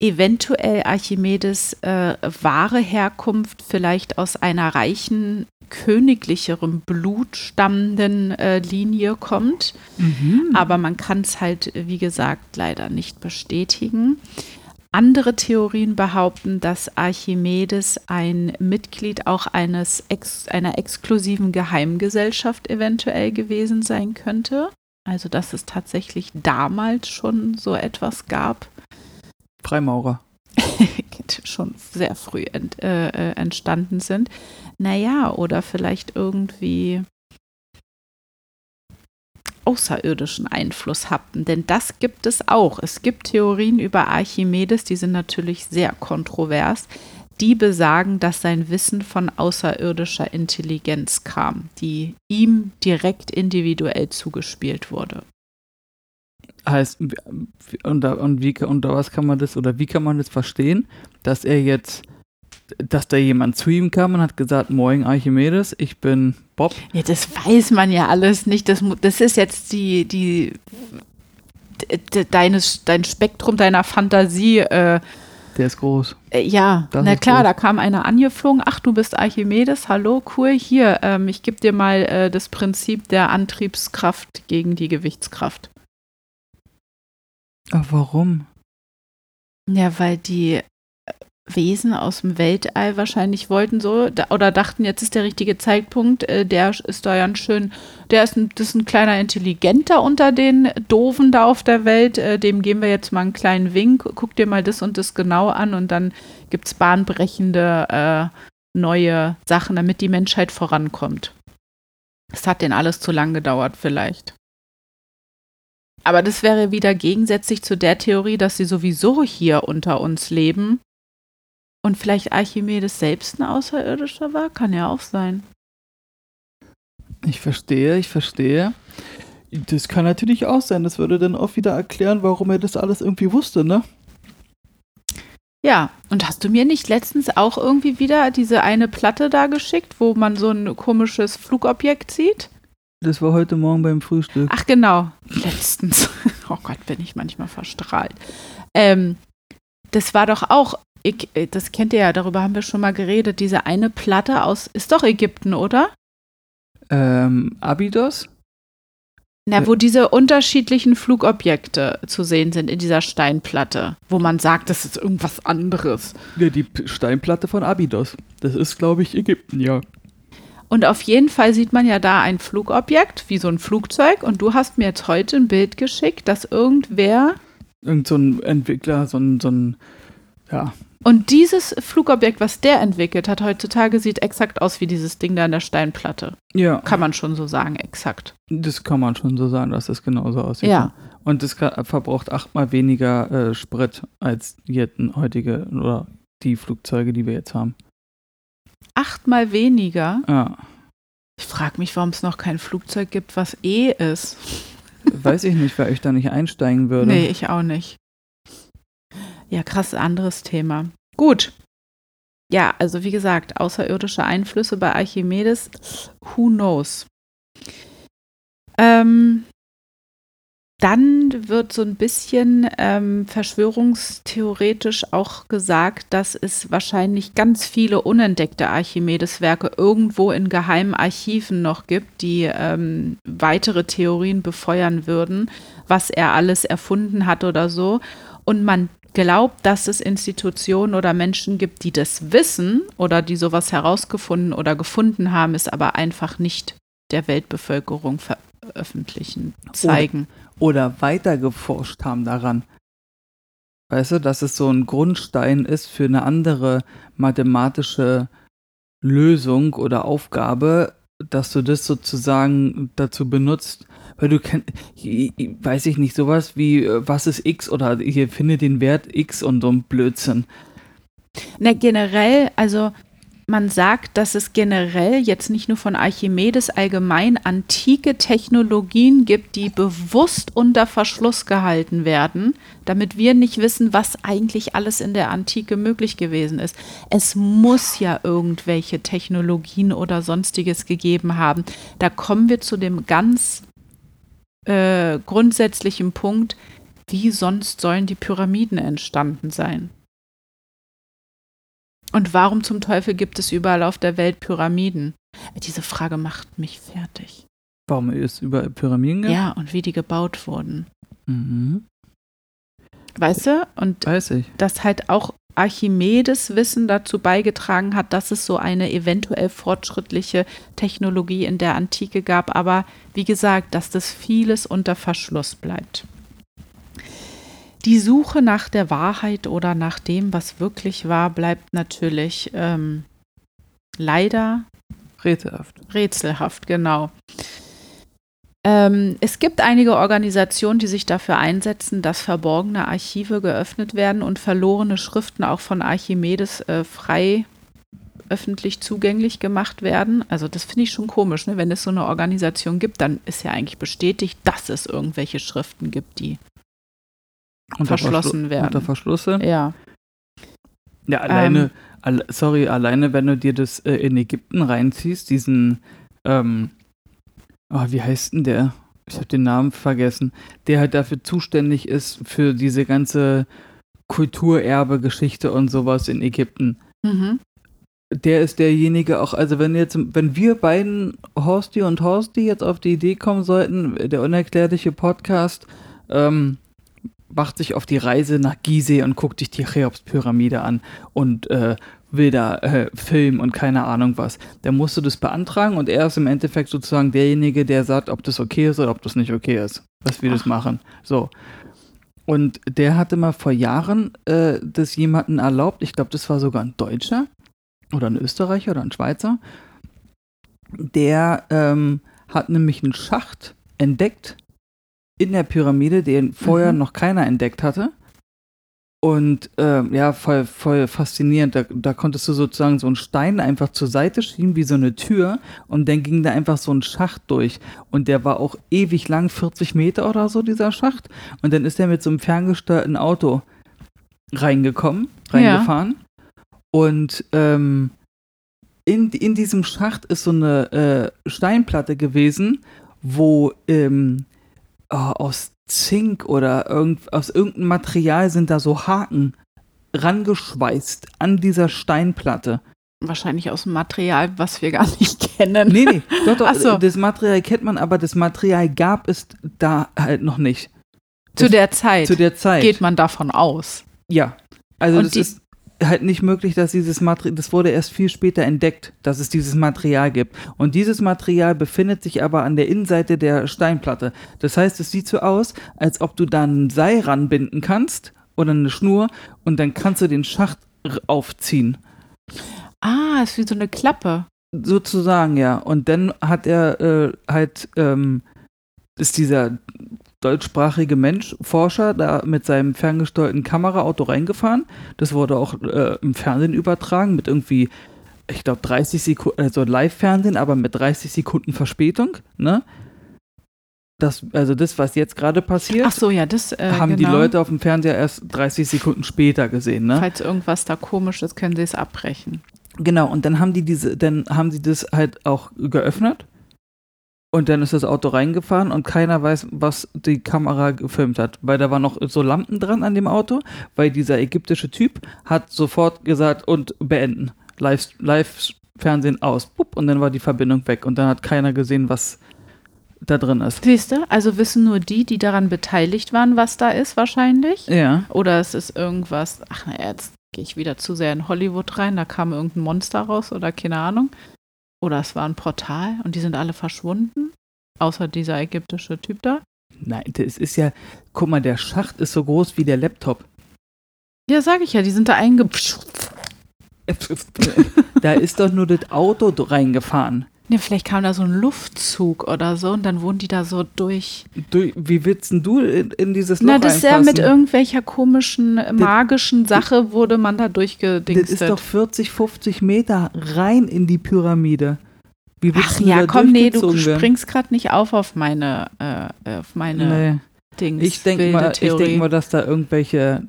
eventuell Archimedes äh, wahre Herkunft vielleicht aus einer reichen, königlicherem Blut stammenden äh, Linie kommt. Mhm. Aber man kann es halt, wie gesagt, leider nicht bestätigen. Andere Theorien behaupten, dass Archimedes ein Mitglied auch eines ex einer exklusiven Geheimgesellschaft eventuell gewesen sein könnte. Also dass es tatsächlich damals schon so etwas gab. Freimaurer. schon sehr früh ent, äh, äh, entstanden sind. Naja, oder vielleicht irgendwie außerirdischen Einfluss hatten. Denn das gibt es auch. Es gibt Theorien über Archimedes, die sind natürlich sehr kontrovers. Die besagen, dass sein Wissen von außerirdischer Intelligenz kam, die ihm direkt individuell zugespielt wurde. Heißt, unter, und wie, unter was kann man das, oder wie kann man das verstehen, dass er jetzt, dass da jemand zu ihm kam und hat gesagt, Moin Archimedes, ich bin Bob. Ja, das weiß man ja alles nicht. Das, das ist jetzt die, die d- d- deines, dein Spektrum deiner Fantasie äh, Der ist groß. Äh, ja, Das na klar, groß. da kam einer angeflogen. Ach, du bist Archimedes, hallo, cool. Hier, ähm, ich gebe dir mal äh, das Prinzip der Antriebskraft gegen die Gewichtskraft. Ach, warum? Ja, weil die Wesen aus dem Weltall wahrscheinlich wollten so oder dachten, jetzt ist der richtige Zeitpunkt, äh, der ist da ganz schön, der ist ein, das ist ein kleiner Intelligenter unter den Doofen da auf der Welt, äh, dem geben wir jetzt mal einen kleinen Wink, guck dir mal das und das genau an und dann gibt es bahnbrechende äh, neue Sachen, damit die Menschheit vorankommt. Es hat denen alles zu lang gedauert vielleicht. Aber das wäre wieder gegensätzlich zu der Theorie, dass sie sowieso hier unter uns leben und vielleicht Archimedes selbst ein Außerirdischer war? Kann ja auch sein. Ich verstehe, ich verstehe. Das kann natürlich auch sein. Das würde dann auch wieder erklären, warum er das alles irgendwie wusste, ne? Ja, und hast du mir nicht letztens auch irgendwie wieder diese eine Platte da geschickt, wo man so ein komisches Flugobjekt sieht? Das war heute Morgen beim Frühstück. Ach genau, letztens. Oh Gott, bin ich manchmal verstrahlt. Ähm, das war doch auch, ich, äh, das kennt ihr ja, darüber haben wir schon mal geredet, diese eine Platte aus, ist doch Ägypten, oder? Ähm, Abydos? Na, wo diese unterschiedlichen Flugobjekte zu sehen sind in dieser Steinplatte, wo man sagt, das ist irgendwas anderes. Ja, die Steinplatte von Abydos. Das ist, glaube ich, Ägypten, ja. Und auf jeden Fall sieht man ja da ein Flugobjekt, wie so ein Flugzeug. Und du hast mir jetzt heute ein Bild geschickt, dass irgendwer. Irgend so ein Entwickler, so ein, so ein, ja, Und dieses Flugobjekt, was der entwickelt hat heutzutage, sieht exakt aus wie dieses Ding da in der Steinplatte. ja, Kann man schon so sagen, exakt. das kann man schon so sagen, dass das genauso aussieht. Ja. Und das verbraucht achtmal weniger äh, Sprit als jetzt heutige oder die Flugzeuge, die wir jetzt haben. Achtmal weniger. Ja. Ich frage mich, warum es noch kein Flugzeug gibt, was E ist. Weiß ich nicht, weil ich da nicht einsteigen würde. Nee, ich auch nicht. Ja, krass, anderes Thema. Gut. Ja, also wie gesagt, außerirdische Einflüsse bei Archimedes, who knows? Ähm, dann wird so ein bisschen ähm, verschwörungstheoretisch auch gesagt, dass es wahrscheinlich ganz viele unentdeckte Archimedes-Werke irgendwo in geheimen Archiven noch gibt, die ähm, weitere Theorien befeuern würden, was er alles erfunden hat oder so. Und man glaubt, dass es Institutionen oder Menschen gibt, die das wissen oder die sowas herausgefunden oder gefunden haben, es aber einfach nicht der Weltbevölkerung veröffentlichen, zeigen. Oder weiter geforscht haben daran. Weißt du, dass es so ein Grundstein ist für eine andere mathematische Lösung oder Aufgabe, dass du das sozusagen dazu benutzt, weil du kennst, weiß ich nicht, sowas wie, äh, was ist x oder hier finde den Wert x und so ein Blödsinn. Na, generell, also man sagt, dass es generell jetzt nicht nur von Archimedes allgemein antike Technologien gibt, die bewusst unter Verschluss gehalten werden, damit wir nicht wissen, was eigentlich alles in der Antike möglich gewesen ist. Es muss ja irgendwelche Technologien oder sonstiges gegeben haben. Da kommen wir zu dem ganz äh, grundsätzlichen Punkt, wie sonst sollen die Pyramiden entstanden sein? Und warum zum Teufel gibt es überall auf der Welt Pyramiden? Diese Frage macht mich fertig. Warum ist über Pyramiden? Ja, und wie die gebaut wurden. Mhm. Weißt du? Und Weiß ich. dass halt auch Archimedes Wissen dazu beigetragen hat, dass es so eine eventuell fortschrittliche Technologie in der Antike gab, aber wie gesagt, dass das vieles unter Verschluss bleibt. Die Suche nach der Wahrheit oder nach dem, was wirklich war, bleibt natürlich ähm, leider Rätselhaft. rätselhaft, genau. Ähm, es gibt einige Organisationen, die sich dafür einsetzen, dass verborgene Archive geöffnet werden und verlorene Schriften auch von Archimedes äh, frei öffentlich zugänglich gemacht werden. Also das finde ich schon komisch, ne? wenn es so eine Organisation gibt, dann ist ja eigentlich bestätigt, dass es irgendwelche Schriften gibt, die Unter Verschlossen Verschlu- werden. Unter Verschlüsse. ja. Ja, alleine, Ähm. alle, sorry, alleine, wenn du dir das äh, in Ägypten reinziehst, diesen, ähm, oh, wie heißt denn der? Ich habe den Namen vergessen. Der halt dafür zuständig ist, für diese ganze Kulturerbe, Geschichte und sowas in Ägypten. Mhm. Der ist derjenige auch, also wenn jetzt, wenn wir beiden, Horsti und Horsti, jetzt auf die Idee kommen sollten, der unerklärliche Podcast, ähm, macht sich auf die Reise nach Gizeh und guckt sich die Cheops-Pyramide an und äh, will da äh, filmen und keine Ahnung was. Der musste das beantragen und er ist im Endeffekt sozusagen derjenige, der sagt, ob das okay ist oder ob das nicht okay ist, dass wir Ach. das machen. So. Und der hatte mal vor Jahren äh, das jemanden erlaubt, ich glaube, das war sogar ein Deutscher oder ein Österreicher oder ein Schweizer, der ähm, hat nämlich einen Schacht entdeckt in der Pyramide, den vorher mhm. noch keiner entdeckt hatte. Und äh, ja, voll, voll faszinierend. Da, da konntest du sozusagen so einen Stein einfach zur Seite schieben, wie so eine Tür. Und dann ging da einfach so ein Schacht durch. Und der war auch ewig lang, 40 Meter oder so, dieser Schacht. Und dann ist er mit so einem ferngesteuerten Auto reingekommen, reingefahren. Ja. Und ähm, in, in diesem Schacht ist so eine äh, Steinplatte gewesen, wo ähm, aus Zink oder irgend, aus irgendeinem Material sind da so Haken rangeschweißt an dieser Steinplatte. Wahrscheinlich aus dem Material, was wir gar nicht kennen. Nee, nee, doch, doch, so. das Material kennt man, aber das Material gab es da halt noch nicht. Das, zu der Zeit. Zu der Zeit. Geht man davon aus. Ja. Also Und das ist halt nicht möglich, dass dieses Material, das wurde erst viel später entdeckt, dass es dieses Material gibt. Und dieses Material befindet sich aber an der Innenseite der Steinplatte. Das heißt, es sieht so aus, als ob du da ein Seil ranbinden kannst oder eine Schnur und dann kannst du den Schacht aufziehen. Ah, ist wie so eine Klappe. Sozusagen, ja. Und dann hat er äh, halt, ähm, ist dieser deutschsprachige Mensch, Forscher, da mit seinem ferngesteuerten Kameraauto reingefahren. Das wurde auch äh, im Fernsehen übertragen mit irgendwie, ich glaube, 30 Sekunden, also Live-Fernsehen, aber mit 30 Sekunden Verspätung, ne? Das, also das, was jetzt gerade passiert, Ach so, ja, das, äh, haben genau. die Leute auf dem Fernseher erst 30 Sekunden später gesehen, ne? Falls irgendwas da komisch ist, können sie es abbrechen. Genau, und dann haben die diese, dann haben sie das halt auch geöffnet und dann ist das Auto reingefahren und keiner weiß, was die Kamera gefilmt hat, weil da waren noch so Lampen dran an dem Auto, weil dieser ägyptische Typ hat sofort gesagt und beenden. Live, live Fernsehen aus. Und dann war die Verbindung weg und dann hat keiner gesehen, was da drin ist. Siehst du? Also wissen nur die, die daran beteiligt waren, was da ist, wahrscheinlich. Ja. Oder es ist irgendwas, ach na, jetzt gehe ich wieder zu sehr in Hollywood rein, da kam irgendein Monster raus oder keine Ahnung. Oder es war ein Portal und die sind alle verschwunden, außer dieser ägyptische Typ da. Nein, das ist ja, guck mal, der Schacht ist so groß wie der Laptop. Ja, sag ich ja, die sind da einge... da ist doch nur das Auto reingefahren. Ne, vielleicht kam da so ein Luftzug oder so und dann wurden die da so durch. durch wie willst denn du in, in dieses Loch Na, das ist ja mit irgendwelcher komischen, magischen das, Sache wurde man da durchgedingstet. Das ist doch 40, 50 Meter rein in die Pyramide. Wie Ach ja, komm, nee, du springst gerade nicht auf auf meine, äh, auf meine nee. Dings. Ich denke mal, denk mal, dass da irgendwelche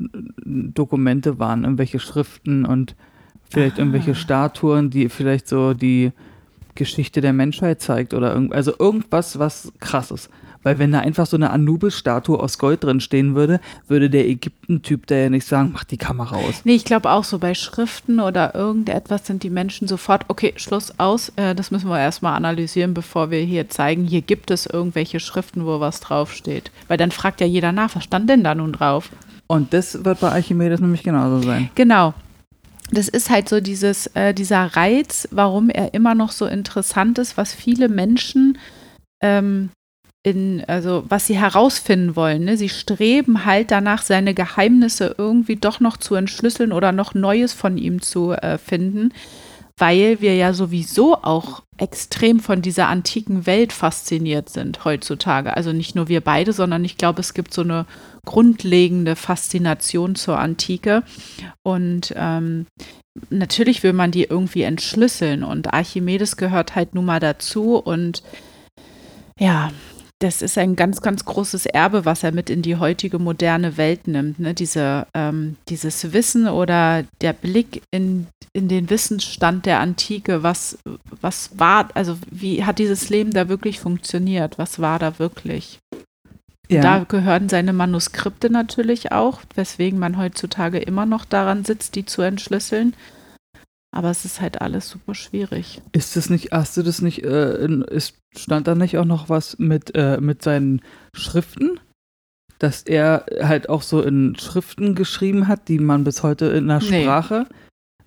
Dokumente waren, irgendwelche Schriften und vielleicht ah. irgendwelche Statuen, die vielleicht so die Geschichte der Menschheit zeigt oder irgend, also irgendwas, was krasses. Weil wenn da einfach so eine Anubis-Statue aus Gold drin stehen würde, würde der Ägypten-Typ da ja nicht sagen, mach die Kamera aus. Nee, ich glaube auch so bei Schriften oder irgendetwas sind die Menschen sofort, okay, Schluss aus, äh, das müssen wir erstmal analysieren, bevor wir hier zeigen, hier gibt es irgendwelche Schriften, wo was draufsteht. Weil dann fragt ja jeder nach, was stand denn da nun drauf? Und das wird bei Archimedes nämlich genauso sein. Genau das ist halt so dieses, äh, dieser Reiz, warum er immer noch so interessant ist, was viele Menschen ähm, in, also was sie herausfinden wollen. Ne? Sie streben halt danach, seine Geheimnisse irgendwie doch noch zu entschlüsseln oder noch Neues von ihm zu äh, finden, weil wir ja sowieso auch extrem von dieser antiken Welt fasziniert sind heutzutage. Also nicht nur wir beide, sondern ich glaube, es gibt so eine grundlegende Faszination zur Antike. Und ähm, natürlich will man die irgendwie entschlüsseln. Und Archimedes gehört halt nun mal dazu. Und ja, das ist ein ganz, ganz großes Erbe, was er mit in die heutige moderne Welt nimmt. Ne? Diese, ähm, dieses Wissen oder der Blick in, in den Wissensstand der Antike. Was, was war, also wie hat dieses Leben da wirklich funktioniert? Was war da wirklich? Ja. Da gehören seine Manuskripte natürlich auch, weswegen man heutzutage immer noch daran sitzt, die zu entschlüsseln. Aber es ist halt alles super schwierig. Ist das nicht, hast du das nicht, äh, ist, stand da nicht auch noch was mit, äh, mit seinen Schriften? Dass er halt auch so in Schriften geschrieben hat, die man bis heute in der Nee. Sprache. Nee,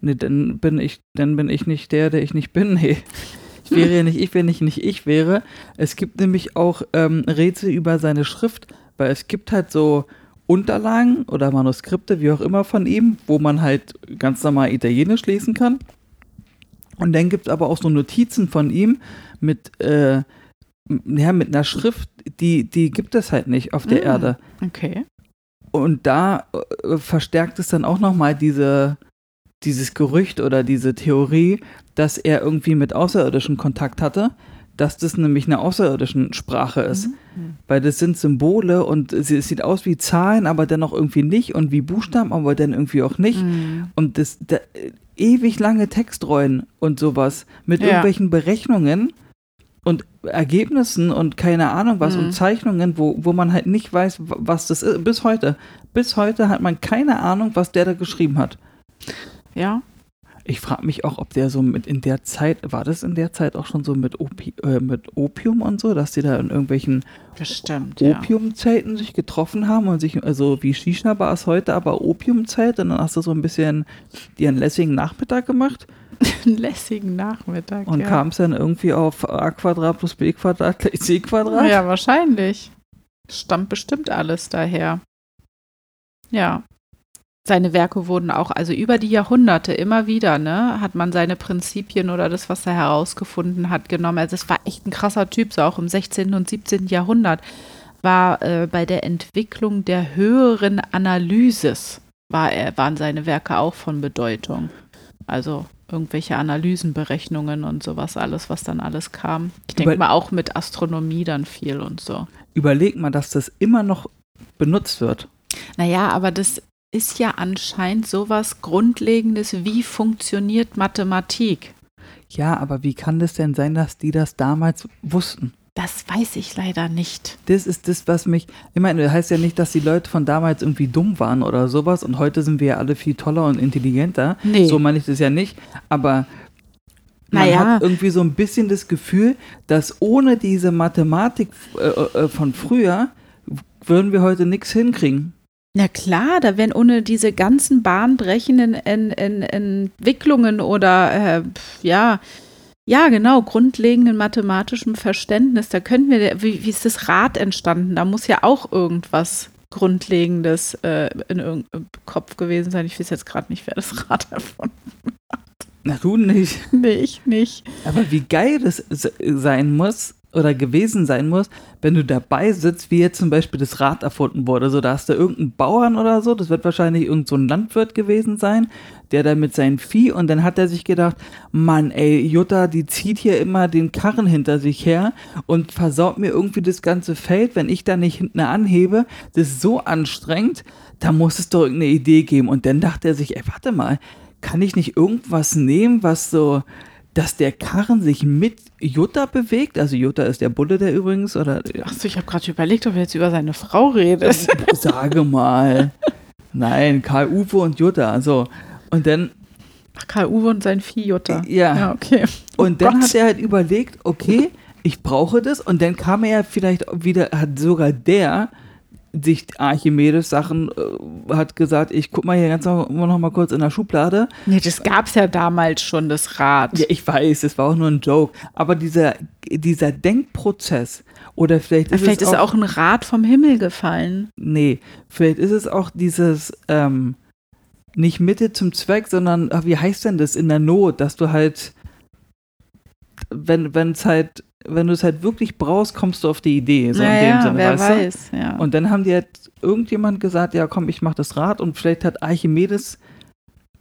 dann bin ich, dann bin ich nicht der, der ich nicht bin. Nee. Ich wäre ja nicht ich, wenn ich nicht ich wäre. Es gibt nämlich auch ähm, Rätsel über seine Schrift, weil es gibt halt so Unterlagen oder Manuskripte, wie auch immer von ihm, wo man halt ganz normal Italienisch lesen kann. Und dann gibt es aber auch so Notizen von ihm mit, äh, ja, mit einer Schrift, die, die gibt es halt nicht auf der Mm. Erde. Okay. Und da äh, verstärkt es dann auch nochmal diese, dieses Gerücht oder diese Theorie, dass er irgendwie mit Außerirdischen Kontakt hatte, dass das nämlich eine außerirdischen Sprache ist. Mhm. Weil das sind Symbole und es sieht aus wie Zahlen, aber dennoch irgendwie nicht und wie Buchstaben, aber dann irgendwie auch nicht. Mhm. Und das da, ewig lange Textrollen und sowas mit Ja. irgendwelchen Berechnungen und Ergebnissen und keine Ahnung was Mhm. und Zeichnungen, wo, wo man halt nicht weiß, wa- was das ist. Bis heute. Bis heute hat man keine Ahnung, was der da geschrieben hat. Ja. Ich frage mich auch, ob der so mit in der Zeit, war das in der Zeit auch schon so mit, Opi äh, mit Opium und so, dass die da in irgendwelchen Bestimmt, ja. Opiumzelten sich getroffen haben und sich, also wie Shisha-Bars heute, aber Opiumzelt und dann hast du so ein bisschen ihren lässigen Nachmittag gemacht Einen lässigen Nachmittag. und ja. kamst dann irgendwie auf a Quadrat plus b Quadrat gleich c Quadrat. Ja, wahrscheinlich. Stammt bestimmt alles daher. Ja. Seine Werke wurden auch, also über die Jahrhunderte immer wieder, ne, hat man seine Prinzipien oder das, was er herausgefunden hat, genommen. Also es war echt ein krasser Typ, so auch im 16. und 17. Jahrhundert war äh, bei der Entwicklung der höheren Analysis war er, waren seine Werke auch von Bedeutung. Also irgendwelche Analysen, Berechnungen und sowas, alles, was dann alles kam. Ich denke mal auch mit Astronomie dann viel und so. Überleg mal, dass das immer noch benutzt wird. Naja, aber das ist ja anscheinend sowas Grundlegendes, wie funktioniert Mathematik. Ja, aber wie kann das denn sein, dass die das damals wussten? Das weiß ich leider nicht. Das ist das, was mich. Ich meine, das heißt ja nicht, dass die Leute von damals irgendwie dumm waren oder sowas und heute sind wir ja alle viel toller und intelligenter. Nee. So meine ich das ja nicht. Aber man Naja. hat irgendwie so ein bisschen das Gefühl, dass ohne diese Mathematik äh, äh, von früher würden wir heute nichts hinkriegen. Na klar, da wären ohne diese ganzen bahnbrechenden en, en, Entwicklungen oder äh, ja, ja, genau, grundlegenden mathematischen Verständnis, da könnten wir, wie, wie ist das Rad entstanden? Da muss ja auch irgendwas Grundlegendes äh, in irgendeinem Kopf gewesen sein. Ich weiß jetzt gerade nicht, wer das Rad erfunden Na, du nicht. hat. Nee, ich nicht. Aber wie geil das se- sein muss oder gewesen sein muss, wenn du dabei sitzt, wie jetzt zum Beispiel das Rad erfunden wurde. So, da hast du irgendeinen Bauern oder so, das wird wahrscheinlich irgend so Landwirt gewesen sein, der da mit seinem Vieh und dann hat er sich gedacht, Mann, ey, Jutta, die zieht hier immer den Karren hinter sich her und versaut mir irgendwie das ganze Feld, wenn ich da nicht hinten anhebe. Das ist so anstrengend, da muss es doch irgendeine Idee geben. Und dann dachte er sich, ey, warte mal, kann ich nicht irgendwas nehmen, was so dass der Karren sich mit Jutta bewegt. Also Jutta ist der Bulle, der übrigens, oder Achso, ich habe gerade überlegt, ob er jetzt über seine Frau redet. sage mal. Nein, Karl Uwe und Jutta. So. Und dann, Ach, Karl Uwe und sein Vieh Jutta. Ja. Ja, okay. und dann Gott. hat er halt überlegt, okay, ich brauche das. Und dann kam er vielleicht wieder, hat sogar der sich Archimedes Sachen äh, hat gesagt, ich guck mal hier ganz noch, noch mal kurz in der Schublade. Nee, das gab's ja damals schon, das Rad. Ja, ich weiß, es war auch nur ein Joke. Aber dieser, dieser Denkprozess oder vielleicht ist Vielleicht es ist auch ein Rad vom Himmel gefallen. Nee, vielleicht ist es auch dieses, ähm, nicht Mitte zum Zweck, sondern, ach, wie heißt denn das in der Not, dass du halt, wenn es halt, wenn du es halt wirklich brauchst, kommst du auf die Idee. So in naja, dem Sinne, wer weiß. Ja. Und dann haben die halt irgendjemand gesagt, ja komm, ich mach das Rad und vielleicht hat Archimedes,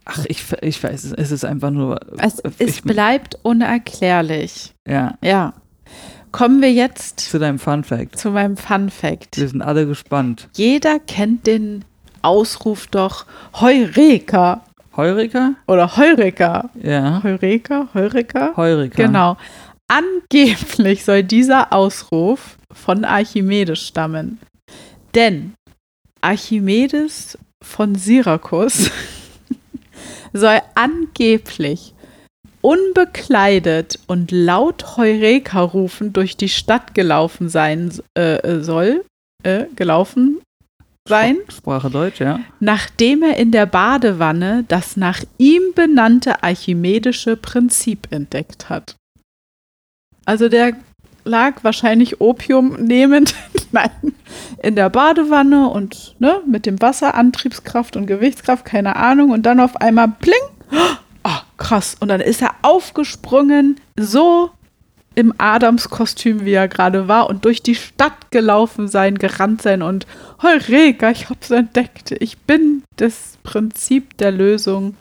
ach, ich, ich weiß, es es ist einfach nur, es, es bleibt unerklärlich. ja, Ja. Kommen wir jetzt zu deinem Fun Fact. zu meinem Fun Fact. Wir sind alle gespannt. Jeder kennt den Ausruf doch Heureka Heureka? oder Heureka. Ja. Heureka, Heureka. Heureka. Genau. Angeblich soll dieser Ausruf von Archimedes stammen. Denn Archimedes von Syrakus soll angeblich unbekleidet und laut Heureka rufen durch die Stadt gelaufen sein äh, soll, äh, gelaufen sein, Sprache Deutsch, ja. nachdem er in der Badewanne das nach ihm benannte archimedische Prinzip entdeckt hat. Also der lag wahrscheinlich Opium nehmend in der Badewanne und ne, mit dem Wasser, Antriebskraft und Gewichtskraft, keine Ahnung, und dann auf einmal pling, oh, krass, und dann ist er aufgesprungen, so im Adamskostüm, wie er gerade war, und durch die Stadt gelaufen sein, gerannt sein und Heureka, ich hab's entdeckt. Ich bin das Prinzip der Lösung.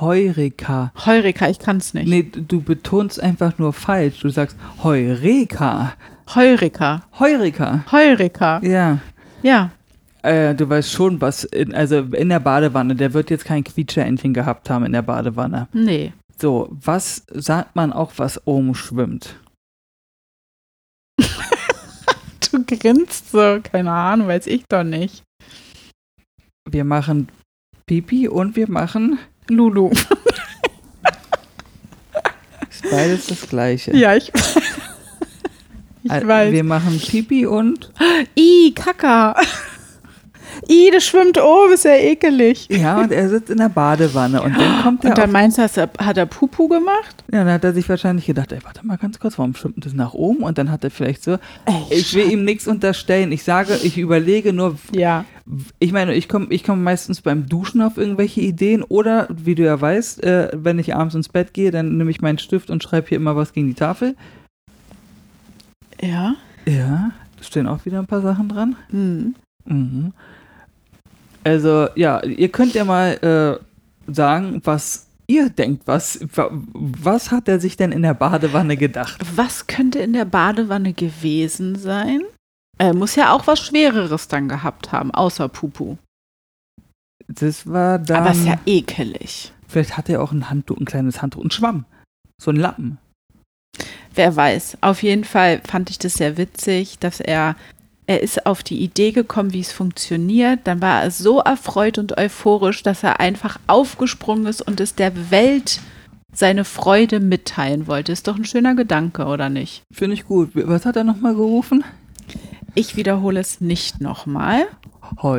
Heureka. Heureka, ich kann's nicht. Nee, du betonst einfach nur falsch. Du sagst Heureka. Heureka. Heureka. Heureka. Ja. Ja. Äh, du weißt schon, was, in, also in der Badewanne, der wird jetzt kein Quietscherentchen gehabt haben in der Badewanne. Nee. So, was sagt man auch, was oben schwimmt? Du grinst so, keine Ahnung, weiß ich doch nicht. Wir machen Pipi und wir machen Lulu. ist beides das gleiche. Ja, ich, ich Äh, weiß. Wir machen Pipi und I, Kaka. I, das schwimmt oben, ist ja ekelig. ja, und er sitzt in der Badewanne und dann kommt er Und dann meinst du, hat er Pupu gemacht? ja, dann hat er sich wahrscheinlich gedacht, ey, warte mal ganz kurz, warum schwimmt das nach oben? Und dann hat er vielleicht so, Ey, ich will ihm nichts unterstellen. Ich sage, ich überlege nur, Ja. Ich meine, ich komme ich komm meistens beim Duschen auf irgendwelche Ideen oder, wie du ja weißt, äh, wenn ich abends ins Bett gehe, dann nehme ich meinen Stift und schreibe hier immer was gegen die Tafel. Ja. Ja, da stehen auch wieder ein paar Sachen dran. Hm. Mhm. Also, ja, ihr könnt ja mal äh, sagen, was ihr denkt. Was, wa- was hat er sich denn in der Badewanne gedacht? Was könnte in der Badewanne gewesen sein? Er muss ja auch was Schwereres dann gehabt haben, außer Pupu. Das war dann. Aber ist ja ekelig. vielleicht hatte er auch ein Handtuch, ein kleines Handtuch, ein Schwamm. So ein Lappen. Wer weiß. Auf jeden Fall fand ich das sehr witzig, dass er, er ist auf die Idee gekommen, wie es funktioniert. Dann war er so erfreut und euphorisch, dass er einfach aufgesprungen ist und es der Welt seine Freude mitteilen wollte. Ist doch ein schöner Gedanke, oder nicht? Finde ich gut. Was hat er nochmal gerufen? Ich wiederhole es nicht nochmal.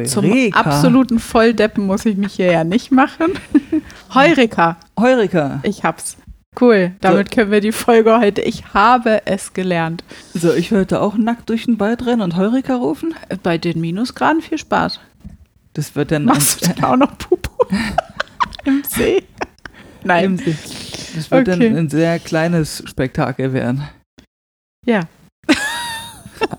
Zum Heureka. absoluten Volldeppen muss ich mich hier ja nicht machen. Heureka, Heureka. ich hab's. Cool, damit können wir die Folge heute. Ich habe es gelernt. So, ich wollte auch nackt durch den Wald rennen und Heureka rufen? Bei den Minusgraden viel Spaß. Das wird dann Machst du dann auch noch Pupu im See? im, Nein. das wird Okay. dann ein sehr kleines Spektakel werden. Ja,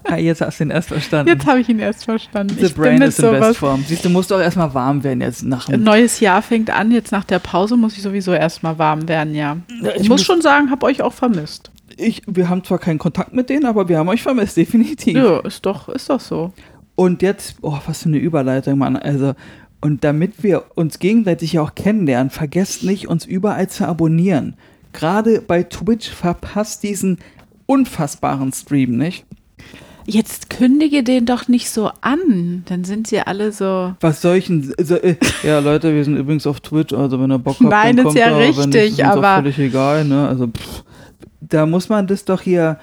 Ah, jetzt hast du ihn erst verstanden. jetzt habe ich ihn erst verstanden. The ich brain is in best form. Siehst du, musst doch erstmal warm werden jetzt nach Ein dem. neues Jahr fängt an, jetzt nach der Pause muss ich sowieso erstmal warm werden, ja. Ich, muss schon sagen, habe euch auch vermisst. Ich, wir haben zwar keinen Kontakt mit denen, aber wir haben euch vermisst, definitiv. Ja, ist doch, ist doch so. Und jetzt, oh, was für eine Überleitung, Mann. Also, und damit wir uns gegenseitig auch kennenlernen, vergesst nicht, uns überall zu abonnieren. Gerade bei Twitch verpasst diesen unfassbaren Stream, nicht? Jetzt kündige den doch nicht so an. Dann sind sie alle so. Was solchen. So, äh, ja, Leute, wir sind übrigens auf Twitch, also wenn ihr Bock habt, Nein, dann ist kommt ja da, nicht, richtig, ist auch aber- völlig egal, ne? Also, pff, da muss man das doch hier.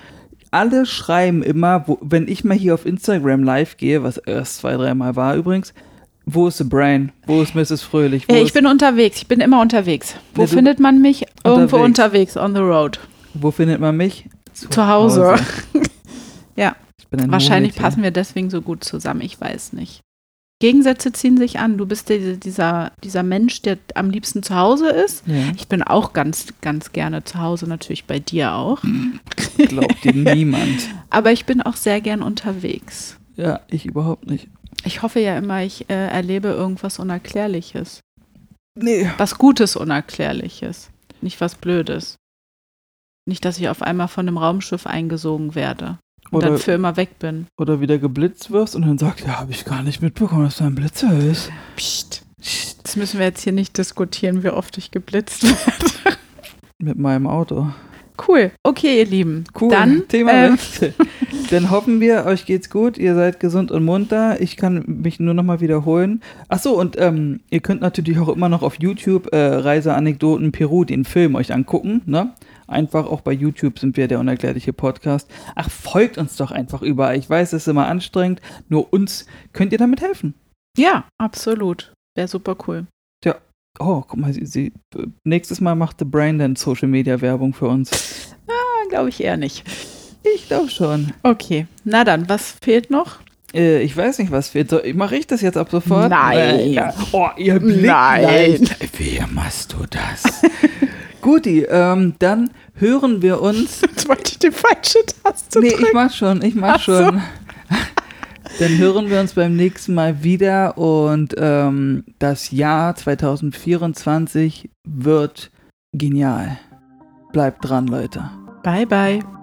Alle schreiben immer, wo, wenn ich mal hier auf Instagram live gehe, was erst zwei, dreimal war übrigens, wo ist The Brain? Wo ist Mrs. Fröhlich? Wo, Ja, ich ist, bin unterwegs. Ich bin immer unterwegs. Wo du- findet man mich? Irgendwo Unterwegs. unterwegs, on the road. wo findet man mich? Zu Hause. Ja. Bin ein Wahrscheinlich Murmeltier. passen wir deswegen so gut zusammen. Ich weiß nicht. Gegensätze ziehen sich an. Du bist der, dieser, dieser Mensch, der am liebsten zu Hause ist. Ja, Ich bin auch ganz, ganz gerne zu Hause, natürlich bei dir auch. glaubt dir niemand. Aber ich bin auch sehr gern unterwegs. Ja, ich überhaupt nicht. Ich hoffe ja immer, ich äh, erlebe irgendwas Unerklärliches. Nee. Was Gutes Unerklärliches. Nicht was Blödes. Nicht, dass ich auf einmal von einem Raumschiff eingesogen werde und Oder, dann für immer weg bin. oder wieder geblitzt wirst und dann sagst, ja, habe ich gar nicht mitbekommen, dass du ein Blitzer ist. Psst. Das müssen wir jetzt hier nicht diskutieren, wie oft ich geblitzt werde. Mit meinem Auto. Cool. Okay, ihr Lieben. Cool. Dann, Thema ähm. Dann hoffen wir, euch geht's gut, ihr seid gesund und munter. Ich kann mich nur noch mal wiederholen. Ach so, und ähm, ihr könnt natürlich auch immer noch auf YouTube äh, Reiseanekdoten Peru, den Film, euch angucken. Ne? Einfach auch bei YouTube sind wir der unerklärliche Podcast. Ach, folgt uns doch einfach überall. Ich weiß, es ist immer anstrengend. Nur uns könnt ihr damit helfen. Ja, absolut. Wäre super cool. Oh, guck mal, sie, sie, nächstes Mal macht The Brain dann Social Media Werbung für uns. Glaube ich eher nicht. Ich glaube schon. Okay. Na dann, was fehlt noch? Äh, ich weiß nicht, was fehlt. Mache ich das jetzt ab sofort? Nein. Äh, ja. Oh, ihr Blick. Nein. Wie machst du das? Guti, ähm, dann hören wir uns. Jetzt wollte ich die falsche Taste Nee, ich drücken. mach schon, ich mach Ach so. schon. Dann hören wir uns beim nächsten Mal wieder und ähm, das Jahr 2024 wird genial. Bleibt dran, Leute. Bye, bye.